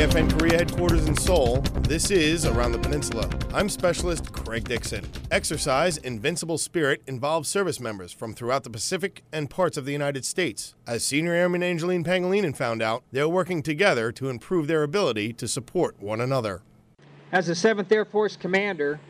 AFN Korea headquarters in Seoul, this is Around the Peninsula. I'm Specialist Craig Dixon. Exercise Invincible Spirit involves service members from throughout the Pacific and parts of the United States. As Senior Airman Angeline Pangilinan found out, they're working together to improve their ability to support one another. As the 7th Air Force Commander,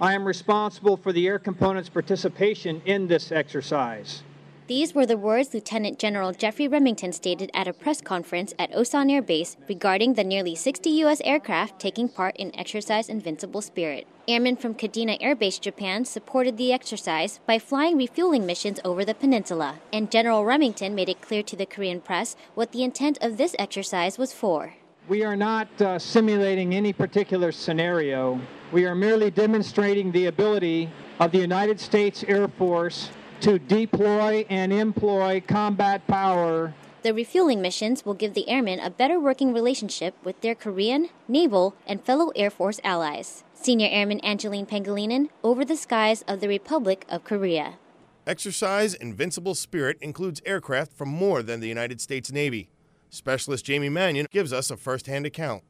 I am responsible for the air component's participation in this exercise. These were the words Lieutenant General Jeffrey Remington stated at a press conference at Osan Air Base regarding the nearly 60 U.S. aircraft taking part in Exercise Invincible Spirit. Airmen from Kadena Air Base, Japan supported the exercise by flying refueling missions over the peninsula, and General Remington made it clear to the Korean press what the intent of this exercise was for. We are not uh, simulating any particular scenario. We are merely demonstrating the ability of the United States Air Force to deploy and employ combat power. The refueling missions will give the airmen a better working relationship with their Korean, naval, and fellow Air Force allies. Senior Airman Angeline Pangilinan over the skies of the Republic of Korea. Exercise Invincible Spirit includes aircraft from more than the United States Navy. Specialist Jamie Mannion gives us a first hand account.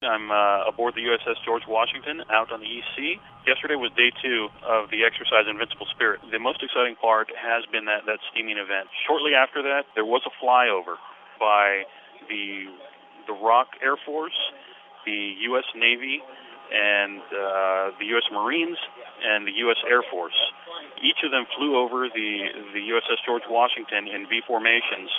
I'm uh, aboard the USS George Washington out on the East Sea. Yesterday was day two of the exercise Invincible Spirit. The most exciting part has been that, that steaming event. Shortly after that, there was a flyover by the, the ROK Air Force, the U.S. Navy, and uh, the U.S. Marines, and the U.S. Air Force. Each of them flew over the, the USS George Washington in V formations.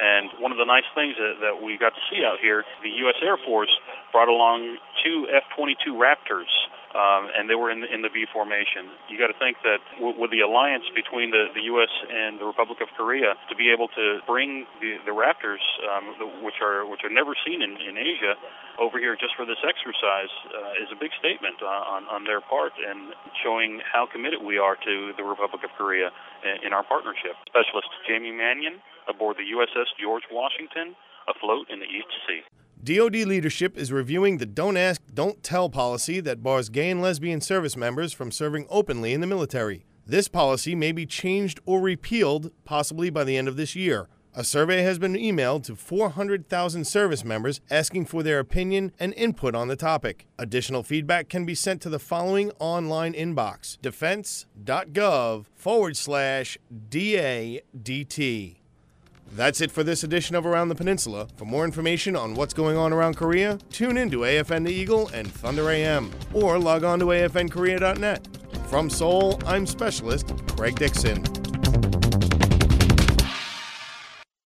And one of the nice things that, that we got to see out here, the U.S. Air Force brought along two F-22 Raptors um, and they were in, in the V formation. You got to think that w- with the alliance between the, the U.S. and the Republic of Korea, to be able to bring the, the Raptors, um, the, which are which are never seen in, in Asia, over here just for this exercise, uh, is a big statement on on their part and showing how committed we are to the Republic of Korea in, in our partnership. Specialist Jamie Mannion aboard the USS George Washington, afloat in the East Sea. DoD leadership is reviewing the Don't Ask, Don't Tell policy that bars gay and lesbian service members from serving openly in the military. This policy may be changed or repealed, possibly by the end of this year. A survey has been emailed to 400,000 service members asking for their opinion and input on the topic. Additional feedback can be sent to the following online inbox defense.gov forward slash DADT. That's it for this edition of Around the Peninsula. For more information on what's going on around Korea, tune in to AFN The Eagle and Thunder AM, or log on to afnkorea.net. From Seoul, I'm Specialist Craig Dixon.